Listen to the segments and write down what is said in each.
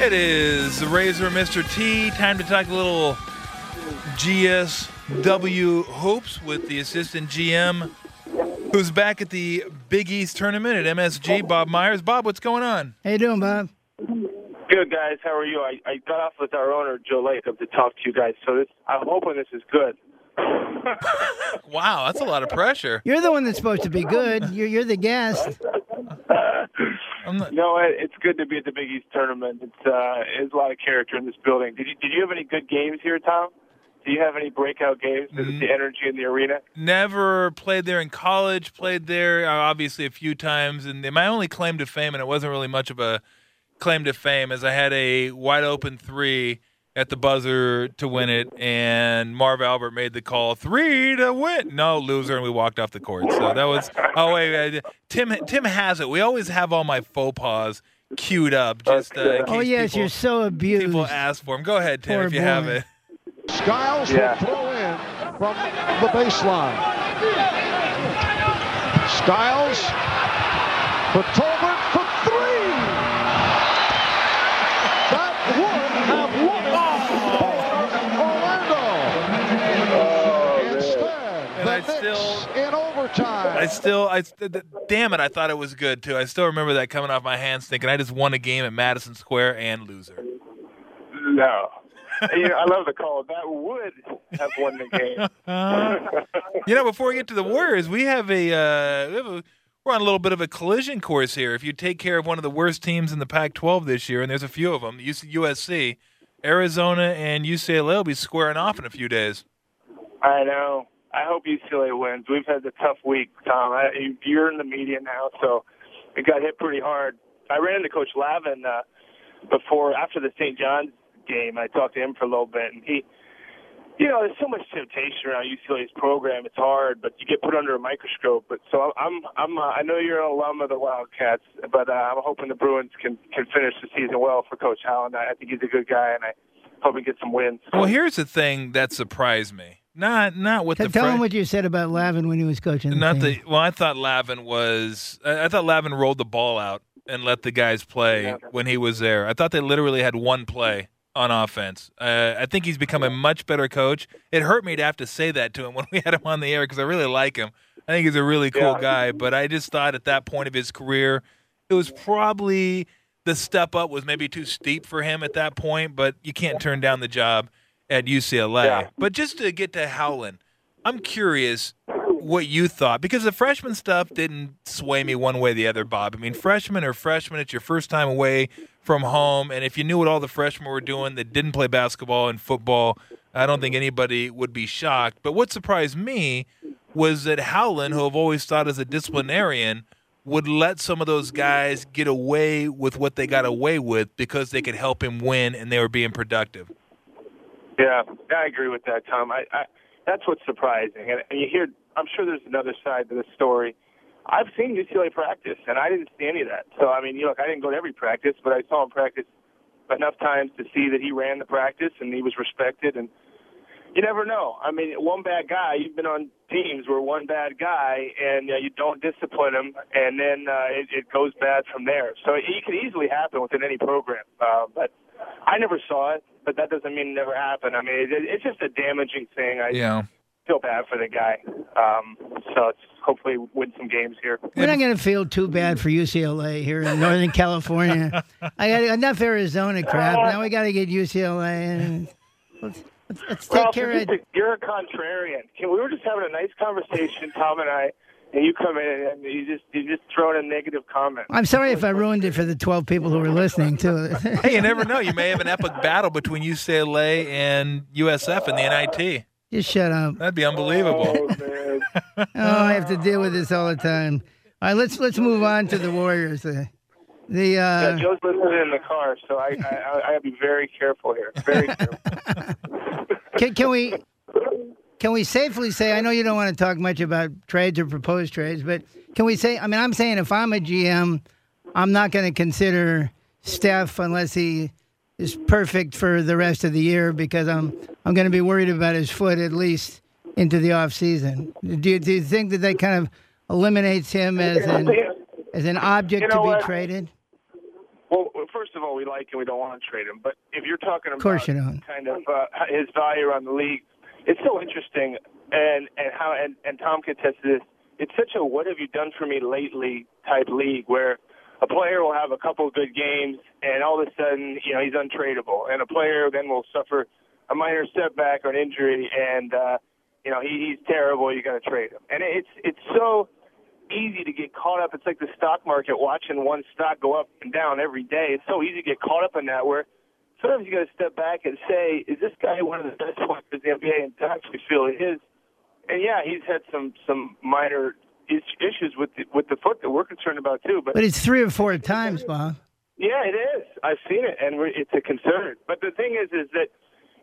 It is the Razor Mr. T. Time to talk a little GSW hoops with the assistant GM who's back at the Big East tournament at MSG, Bob Myers. Bob, what's going on? How you doing, Bob? Good guys, how are you? I, I got off with our owner Joe Lacob to talk to you guys, so this I'm hoping this is good. Wow, that's a lot of pressure. You're the one that's supposed to be good. You're you're the guest. Not, No, it, it's good to be at the Big East tournament. It's uh, there's a lot of character in this building. Did you did you have any good games here, Tom? Do you have any breakout games? Is it the energy in the arena? never played there in college. Played there uh, obviously a few times, and my only claim to fame, and it wasn't really much of a claim to fame, is I had a wide open three at the buzzer to win it, and Marv Albert made the call three to win. No loser, and we walked off the court. So that was. Oh wait, Tim. Tim has it. We always have all my faux pas queued up. Just uh, in case Oh yes, people, you're so abused. people ask for him. Go ahead, Tim, Poor if you have it. Skiles Yeah. will throw in from the baseline. Skiles for Tolbert for three. That would have won it for Orlando. Instead, And I still- in overtime. I still, I st- damn it, I thought it was good too. I still remember that coming off my hands, thinking I just won a game at Madison Square and loser. No. you know, I love the call. That would have won the game. You know, before we get to the Warriors, we have a, uh, we have a we're on a little bit of a collision course here. If you take care of one of the worst teams in the Pac-12 this year, and there's a few of them, USC, Arizona, and UCLA will be squaring off in a few days. I know. I hope UCLA wins. We've had a tough week, Tom. I, you're in the media now, so it got hit pretty hard. I ran into Coach Lavin uh, before, after the St. John's game. I talked to him for a little bit, and he, you know, there's so much temptation around UCLA's program. It's hard, but you get put under a microscope. But so I'm, I'm, uh, I know you're an alum of the Wildcats, but uh, I'm hoping the Bruins can can finish the season well for Coach Howland. I I think he's a good guy, and I hope he gets some wins. Well, here's the thing that surprised me. Not not with Tell, the tell Fre- him what you said about Lavin when he was coaching. The Not team. the well. I thought Lavin was. I I thought Lavin rolled the ball out and let the guys play Yeah. when he was there. I thought they literally had one play on offense. Uh, I think he's become a much better coach. It hurt me to have to say that to him when we had him on the air because I really like him. I think he's a really cool Yeah. guy. But I just thought at that point of his career, it was probably the step up was maybe too steep for him at that point. But you can't turn down the job at UCLA. Yeah. But just to get to Howland, I'm curious what you thought because the freshman stuff didn't sway me one way or the other, Bob. I mean, freshmen are freshmen. It's your first time away from home, and if you knew what all the freshmen were doing that didn't play basketball and football, I don't think anybody would be shocked. But what surprised me was that Howland, who I've always thought as a disciplinarian, would let some of those guys get away with what they got away with because they could help him win and they were being productive. Yeah, I agree with that, Tom. I, I that's what's surprising, and, and you hear. I'm sure there's another side to the story. I've seen UCLA practice, and I didn't see any of that. So I mean, you look, I didn't go to every practice, but I saw him practice enough times to see that he ran the practice and he was respected. And you never know. I mean, one bad guy. You've been on teams where one bad guy, and uh, you don't discipline him, and then uh, it, it goes bad from there. So it, it could easily happen within any program. Uh, but I never saw it, but that doesn't mean it never happened. I mean, it, it's just a damaging thing. I Yeah. feel bad for the guy. Um, so it's hopefully win some games here. We're not going to feel too bad for UCLA here in Northern California. I got enough Arizona crap. Now we got to get UCLA. And let's, let's, let's take Well, care of. you're, you're a contrarian. Can, we were just having a nice conversation, Tom and I, and you come in and you just you just throw in a negative comment. I'm sorry if I ruined it for the 12 people who were listening to it. Hey, you never know. You may have an epic battle between UCLA and USF in the NIT. Just shut up. That'd be unbelievable. Oh man. Oh, I have to deal with this all the time. All right, let's let's move on to the Warriors. Uh, the Yeah, uh, Joe's listening in the car, so I I, I, I gotta be very careful here. Very careful. can, can we can we safely say? I know you don't want to talk much about trades or proposed trades, but can we say? I mean, I'm saying if I'm a GM, I'm not going to consider Steph unless he is perfect for the rest of the year because I'm I'm going to be worried about his foot at least into the off season. Do you, do you think that that kind of eliminates him as an as an object You know to be what? traded? Well, first of all, we like and we don't want to trade him. But if you're talking about Of course you don't. kind of uh, his value around the league, it's so interesting. And and how and, and Tom can attest this. It's such a what have you done for me lately type league where a player will have a couple of good games and all of a sudden you know he's untradeable, and a player then will suffer a minor setback or an injury, and uh, you know he, he's terrible. You got to trade him, and it's it's so easy to get caught up. It's like the stock market, watching one stock go up and down every day. It's so easy to get caught up in that. Where sometimes you got to step back and say, is this guy one of the best players in the NBA? And to actually feel it is. And yeah, he's had some some minor issues with the, with the foot that we're concerned about too. But But it's three or four times, Bob. yeah, it is. I've seen it, and it's a concern. But the thing is, is that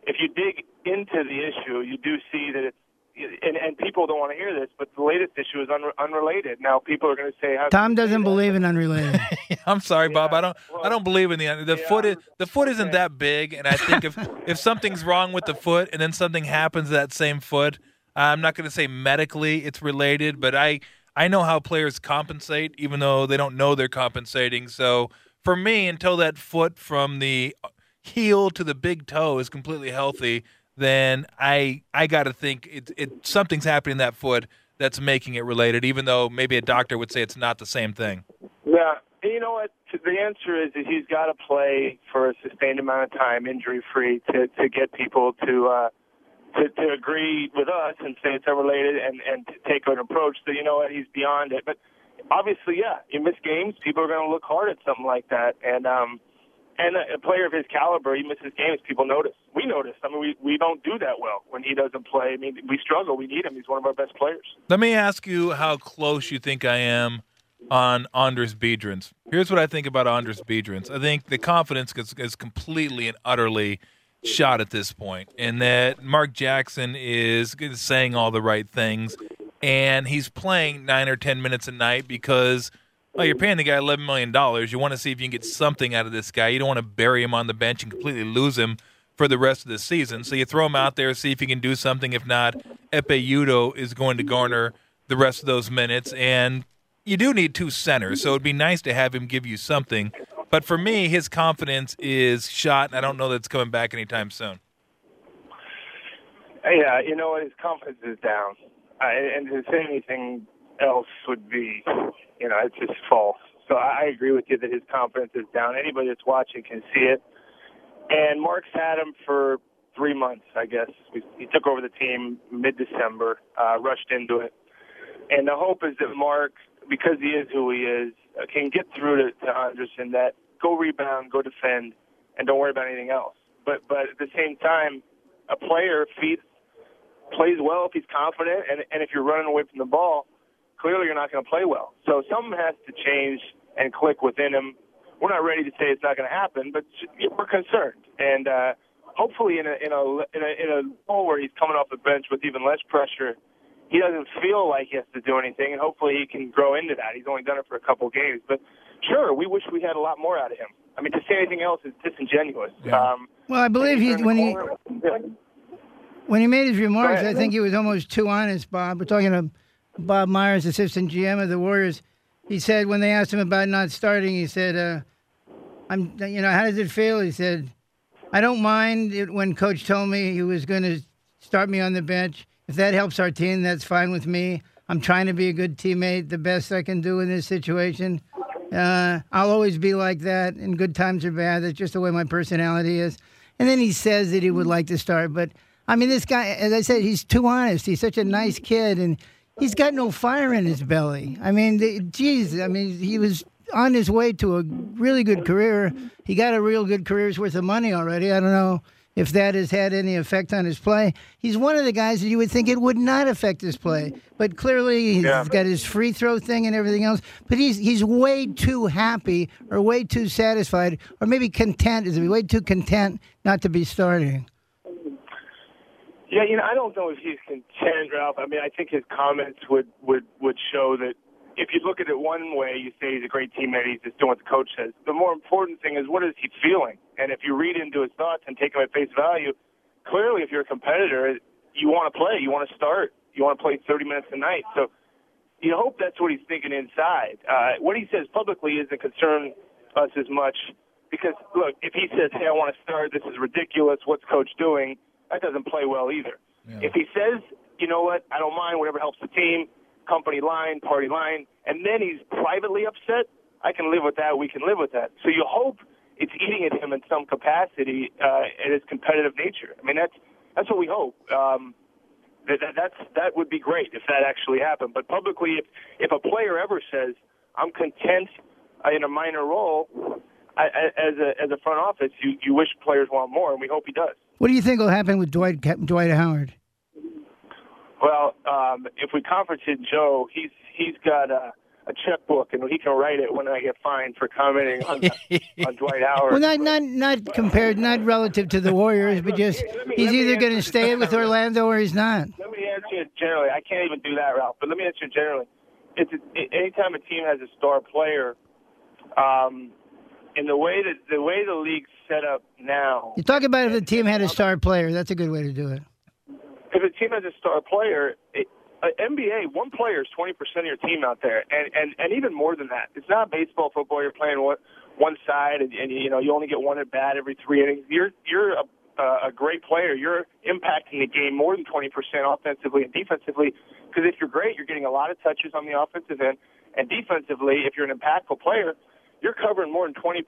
if you dig into the issue, you do see that it's. And, and people don't want to hear this, but the latest issue is un, unrelated. Now people are going to say, Tom doesn't believe in unrelated. I'm sorry, Bob. I don't. I don't believe in the the yeah, foot. Is, the foot isn't okay. that big, and I think if if something's wrong with the foot, and then something happens to that same foot, I'm not going to say medically it's related, but I I know how players compensate, even though they don't know they're compensating. So for me, until that foot from the heel to the big toe is completely healthy, then I I got to think it it something's happening in that foot that's making it related, even though maybe a doctor would say it's not the same thing. Yeah, you know what? The answer is that he's got to play for a sustained amount of time, injury free, to to get people to uh, to to agree with us and say it's unrelated, and and to take an approach that you know what he's beyond it. But obviously, yeah, you miss games, people are going to look hard at something like that, and um. And a, player of his caliber, he misses games. People notice. We notice. I mean, we we don't do that well when he doesn't play. I mean, we struggle. We need him. He's one of our best players. Let me ask you how close you think I am on Andris Biedrins. Here's what I think about Andris Biedrins. I think the confidence is, is completely and utterly shot at this point, and that Mark Jackson is saying all the right things, and he's playing nine or ten minutes a night because. Well, you're paying the guy eleven million dollars. You want to see if you can get something out of this guy. You don't want to bury him on the bench and completely lose him for the rest of the season. So you throw him out there, see if he can do something. If not, Ekpe Udoh is going to garner the rest of those minutes. And you do need two centers, so it'd be nice to have him give you something. But for me, his confidence is shot, and I don't know that it's coming back anytime soon. Yeah, you know what? His confidence is down, uh, and to say anything else would be, you know, it's just false. So I agree with you that his confidence is down. Anybody that's watching can see it. And Mark's had him for three months, I guess. He took over the team mid-December, uh, rushed into it, and the hope is that Mark, because he is who he is, uh, can get through to, to Anderson. That go rebound, go defend, and don't worry about anything else. But but at the same time, a player feeds plays well if he's confident, and and if you're running away from the ball, clearly you're not going to play well. So something has to change and click within him. We're not ready to say it's not going to happen, but we're concerned, and uh, hopefully in a in a in a in a role where he's coming off the bench with even less pressure, he doesn't feel like he has to do anything, and hopefully he can grow into that. He's only done it for a couple of games, but sure, we wish we had a lot more out of him. I mean, to say anything else is disingenuous. Yeah. Um, Well, I believe he turn the when he corner- yeah. when he made his remarks, ahead. I think he was almost too honest, Bob. We're talking to Bob Myers, assistant GM of the Warriors. He said when they asked him about not starting, he said, uh, "I'm, you know, how does it feel?" He said, "I don't mind it when Coach told me he was going to start me on the bench. If that helps our team, that's fine with me. I'm trying to be a good teammate, the best I can do in this situation. Uh, I'll always be like that in good times or bad. That's just the way my personality is." And then he says that he would like to start, but I mean, this guy, as I said, he's too honest. He's such a nice kid, and he's got no fire in his belly. I mean, the, geez, I mean, he was on his way to a really good career. He got a real good career's worth of money already. I don't know if that has had any effect on his play. He's one of the guys that you would think it would not affect his play, but clearly he's Yeah. got his free throw thing and everything else. But he's he's way too happy or way too satisfied or maybe content. Is he way too content not to be starting? Yeah, you know, I don't know if he's content, Ralph. I mean, I think his comments would would would show that if you look at it one way, you say he's a great teammate. He's just doing what the coach says. The more important thing is what is he feeling? And if you read into his thoughts and take him at face value, clearly, if you're a competitor, you want to play. You want to start. You want to play 30 minutes a night. So you hope that's what he's thinking inside. Uh, what he says publicly isn't concern us as much Because look, if he says, "Hey, I want to start. This is ridiculous. What's coach doing?" That doesn't play well either. Yeah. If he says, "You know what? I don't mind. Whatever helps the team." Company line, party line, and then he's privately upset. I can live with that. We can live with that. So you hope it's eating at him in some capacity uh, in his competitive nature. I mean, that's that's what we hope. Um, that, that that's that would be great if that actually happened. But publicly, if if a player ever says, "I'm content uh, in a minor role," I- as a as a front office, you you wish players want more, and we hope he does. What do you think will happen with Dwight Dwight Howard? Well, um, if we conferenced Joe, he's he's got a, a checkbook, and he can write it when I get fined for commenting on, on Dwight Howard. Well, not not not compared, not relative to the Warriors, but just Let me- he's let either going to stay with Orlando or he's not. Let me answer it generally. I can't even do that, Ralph. But let me answer it generally. It's a, anytime a team has a star player, um, in the way that the way the league's set up now, You talk about if the team had a star player. That's a good way to do it. if a team has a star player, it, uh, NBA, one player is twenty percent of your team out there, and and and even more than that. It's not baseball, football. You're playing one one side, and, and you know you only get one at bat every three innings. You're you're a uh, a great player. You're impacting the game more than 20% offensively and defensively. Because if you're great, you're getting a lot of touches on the offensive end, and defensively, if you're an impactful player, you're covering more than 20%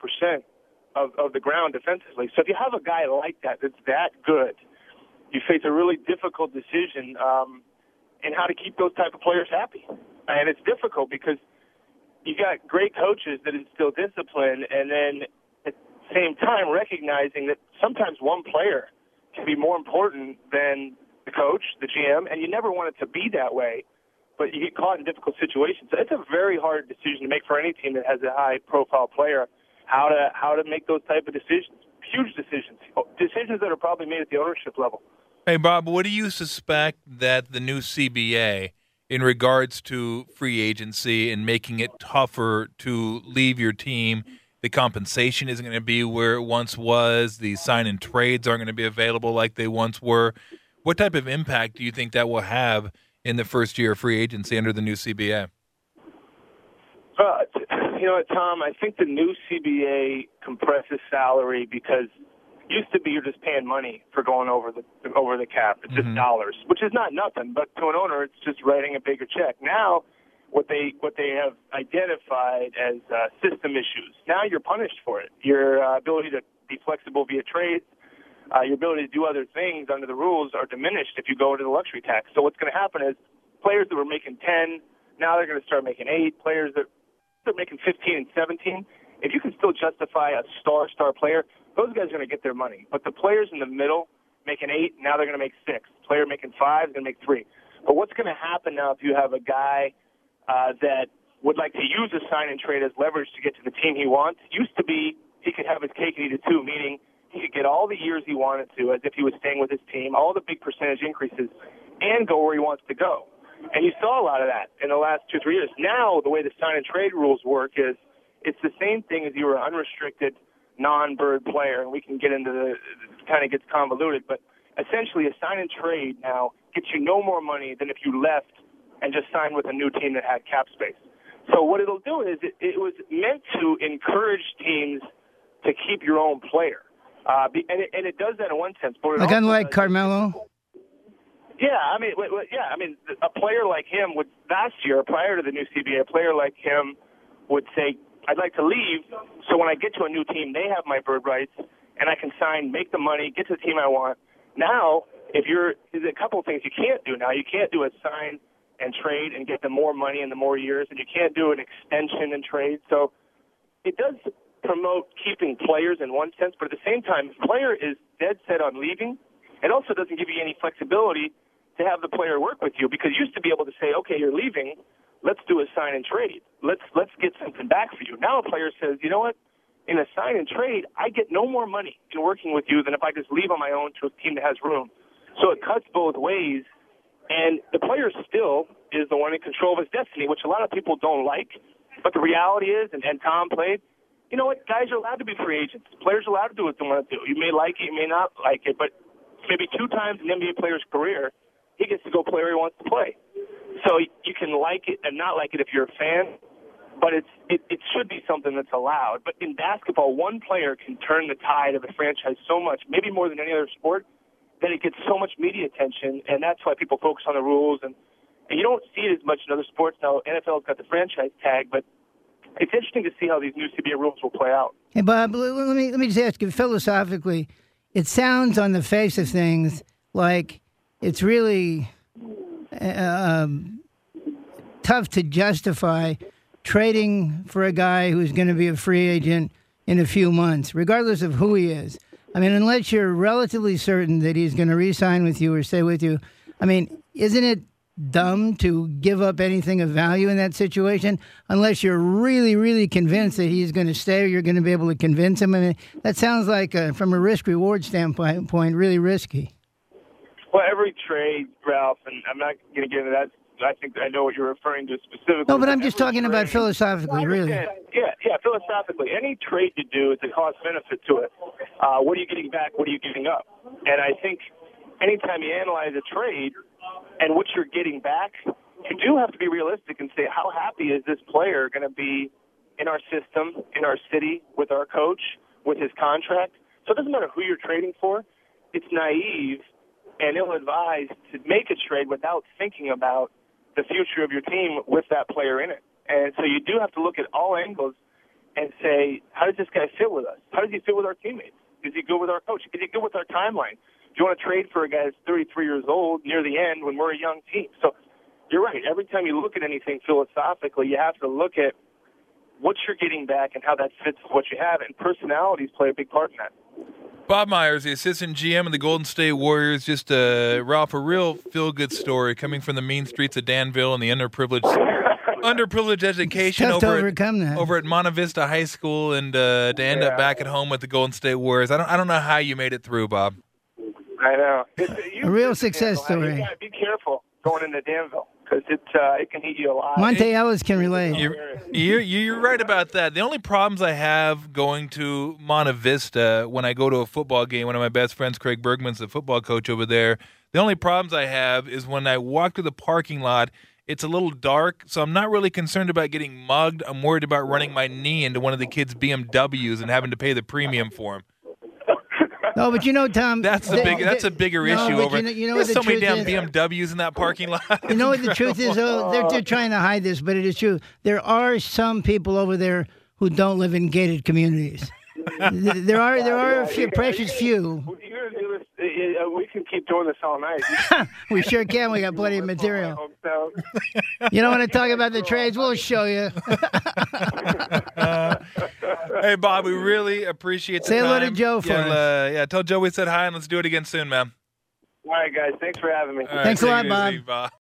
of, of the ground defensively. So if you have a guy like that that's that good, you face a really difficult decision um, in how to keep those type of players happy. And it's difficult because you got great coaches that instill discipline, and then at the same time recognizing that sometimes one player can be more important than the coach, the GM, and you never want it to be that way. But you get caught in difficult situations. So it's a very hard decision to make for any team that has a high-profile player. How to how to make those type of decisions, huge decisions, decisions that are probably made at the ownership level. Hey, Bob, what do you suspect that the new CBA, in regards to free agency and making it tougher to leave your team, the compensation isn't going to be where it once was, the sign and trades aren't going to be available like they once were. What type of impact do you think that will have in the first year of free agency under the new CBA? Uh, you know what, Tom? I think the new CBA compresses salary because used to be you're just paying money for going over the over the cap. It's just Mhm. dollars, which is not nothing, but to an owner, it's just writing a bigger check. Now, what they what they have identified as uh, system issues. Now you're punished for it. Your uh, ability to be flexible via trades, uh, your ability to do other things under the rules are diminished if you go into the luxury tax. So what's going to happen is players that were making 10, now they're going to start making 8. Players that they're making 15 and 17. If you can still justify a star star player, those guys are going to get their money. But the players in the middle making 8, now they're going to make 6. Player making 5 is going to make 3. But what's going to happen now if you have a guy uh, that would like to use a sign and trade as leverage to get to the team he wants? Used to be he could have his cake and eat it too, meaning he could get all the years he wanted to as if he was staying with his team, all the big percentage increases, and go where he wants to go. And you saw a lot of that in the last two, three years. Now, the way the sign and trade rules work is it's the same thing as you were an unrestricted non-bird player, and we can get into the it kind of gets convoluted, but essentially a sign and trade now gets you no more money than if you left and just signed with a new team that had cap space. So what it'll do is it, it was meant to encourage teams to keep your own player, uh, and, it, and it does that in one sense. But Like unlike does- Carmelo. yeah, I mean, yeah, I mean, a player like him would last year, prior to the new CBA, a player like him would say, "I'd like to leave, so when I get to a new team, they have my bird rights, and I can sign, make the money, get to the team I want." Now, if you're, there's a couple of things you can't do now. You can't do a sign and trade and get the more money in the more years, and you can't do an extension and trade. So it does promote keeping players in one sense, but at the same time, if a player is dead set on leaving, it also doesn't give you any flexibility to have the player work with you because you used to be able to say, okay, you're leaving, let's do a sign and trade. Let's let's get something back for you. Now a player says, you know what? In a sign and trade, I get no more money in working with you than if I just leave on my own to a team that has room. So it cuts both ways, and the player still is the one in control of his destiny, which a lot of people don't like. But the reality is, and, and Tom played, you know what? Guys are allowed to be free agents. Players are allowed to do what they want to do. You may like it, you may not like it, but maybe two times in an NBA player's career, he gets to go play where he wants to play. So you can like it and not like it if you're a fan, but it's it, it should be something that's allowed. But in basketball, one player can turn the tide of a franchise so much, maybe more than any other sport, that it gets so much media attention, and that's why people focus on the rules. And, and you don't see it as much in other sports now. NFL's got the franchise tag, but it's interesting to see how these new CBA rules will play out. Hey, Bob, let me let me just ask you philosophically. It sounds on the face of things like it's really uh, um, tough to justify trading for a guy who's going to be a free agent in a few months, regardless of who he is. I mean, unless you're relatively certain that he's going to re-sign with you or stay with you. I mean, isn't it dumb to give up anything of value in that situation unless you're really, really convinced that he's going to stay or you're going to be able to convince him? I mean, that sounds like, uh, from a risk-reward standpoint, point, really risky. Well, every trade, Ralph, and I'm not going to get into that. I think I know what you're referring to specifically. No, but I'm just talking about philosophically, really. Yeah, yeah, philosophically, any trade you do, it's a cost benefit to it. Uh, what are you getting back? What are you giving up? And I think anytime you analyze a trade and what you're getting back, you do have to be realistic and say, how happy is this player going to be in our system, in our city, with our coach, with his contract? So it doesn't matter who you're trading for. It's naive and ill-advised to make a trade without thinking about the future of your team with that player in it. And so you do have to look at all angles and say, how does this guy fit with us? How does he fit with our teammates? Is he good with our coach? Is he good with our timeline? Do you want to trade for a guy that's 33 years old near the end when we're a young team? So you're right. Every time you look at anything philosophically, you have to look at what you're getting back and how that fits with what you have. And personalities play a big part in that. Bob Myers, the assistant GM of the Golden State Warriors, just uh, Ralph, a real feel-good story coming from the mean streets of Danville and the underprivileged, underprivileged education over at, that. over at Monte Vista High School, and uh, to end Yeah. up back at home with the Golden State Warriors. I don't, I don't know how you made it through, Bob. I know. It's, A real success Danville, story. You gotta be careful going into Danville because it uh, it can eat you alive. Monta Ellis can relate. You're, you're, you're right about that. The only problems I have going to Monte Vista when I go to a football game, one of my best friends, Craig Bergman's the football coach over there. The only problems I have is when I walk to the parking lot, it's a little dark, so I'm not really concerned about getting mugged. I'm worried about running my knee into one of the kids' BMWs and having to pay the premium for them. No, but you know, Tom. That's the the- big. That's a bigger no, issue but over. You know, you know There's what the so many damn is? BMWs in that parking lot. You know what the truth is, though? They're, they're trying to hide this, but it is true. There are some people over there who don't live in gated communities. There are there are a few, precious few. You're gonna do this. uh, uh, We can keep doing this all night. We sure can. We got plenty of material. You don't want to talk about the trades? We'll show you. hey, Bob, we really appreciate the Say hello to. Joe for yeah, us. Uh, yeah, tell Joe we said hi and let's do it again soon, man. All right, guys. Thanks for having me. All right, Thanks a lot, Bob. easy, Bob.